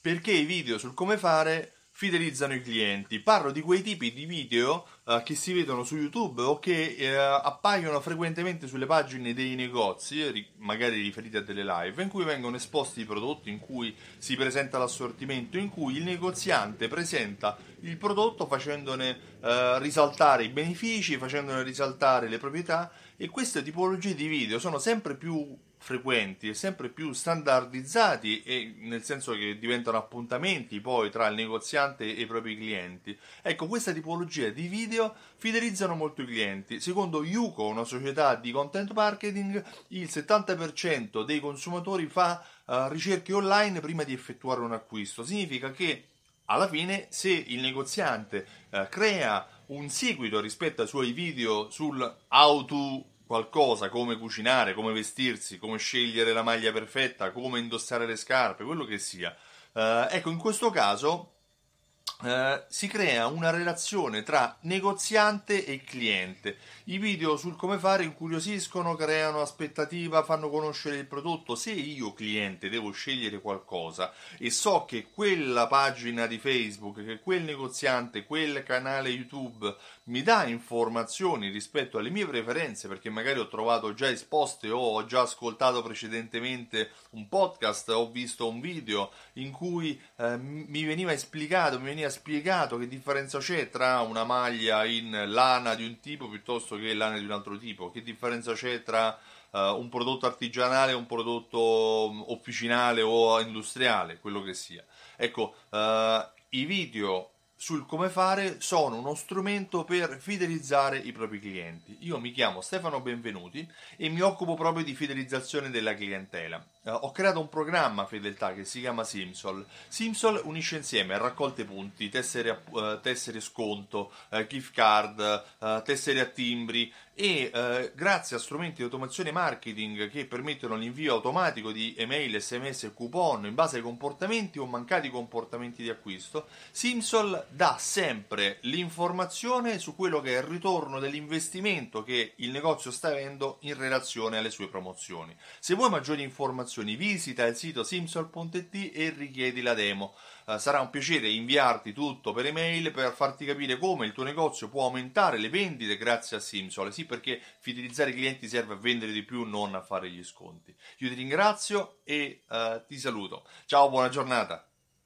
perché i video sul come fare fidelizzano i clienti. Parlo di quei tipi di video uh, che si vedono su YouTube o che uh, appaiono frequentemente sulle pagine dei negozi, ri- magari riferiti a delle live, in cui vengono esposti i prodotti, in cui si presenta l'assortimento, in cui il negoziante presenta il prodotto facendone uh, risaltare i benefici, facendone risaltare le proprietà e queste tipologie di video sono sempre più frequenti e sempre più standardizzati e nel senso che diventano appuntamenti poi tra il negoziante e i propri clienti. Ecco, questa tipologia di video fidelizzano molto i clienti. Secondo Yuko, una società di content marketing, il 70% dei consumatori fa uh, ricerche online prima di effettuare un acquisto. Significa che alla fine se il negoziante uh, crea un seguito rispetto ai suoi video sul how to qualcosa come cucinare, come vestirsi, come scegliere la maglia perfetta, come indossare le scarpe, quello che sia. Uh, ecco, in questo caso Uh, si crea una relazione tra negoziante e cliente. I video sul come fare incuriosiscono, creano aspettativa, fanno conoscere il prodotto. Se io cliente devo scegliere qualcosa e so che quella pagina di Facebook, che quel negoziante, quel canale YouTube mi dà informazioni rispetto alle mie preferenze, perché magari ho trovato già esposte o ho già ascoltato precedentemente un podcast, ho visto un video in cui uh, mi veniva esplicato, mi veniva ha spiegato che differenza c'è tra una maglia in lana di un tipo piuttosto che lana di un altro tipo, che differenza c'è tra uh, un prodotto artigianale e un prodotto mm, officinale o industriale, quello che sia. Ecco, uh, i video sul come fare sono uno strumento per fidelizzare i propri clienti. Io mi chiamo Stefano Benvenuti e mi occupo proprio di fidelizzazione della clientela. Uh, ho creato un programma fedeltà che si chiama Simsol. Simsol unisce insieme raccolte punti, tessere, uh, tessere sconto, uh, gift card, tessere a timbri e grazie a strumenti di automazione marketing che permettono l'invio automatico di email, sms e coupon in base ai comportamenti o mancati comportamenti di acquisto, Simsol dà sempre l'informazione su quello che è il ritorno dell'investimento che il negozio sta avendo in relazione alle sue promozioni. Se vuoi maggiori informazioni visita il sito simsol.it e richiedi la demo. Uh, sarà un piacere inviarti tutto per email per farti capire come il tuo negozio può aumentare le vendite grazie a Simsol. Sì, perché fidelizzare i clienti serve a vendere di più, non a fare gli sconti. Io ti ringrazio e uh, ti saluto. Ciao, buona giornata.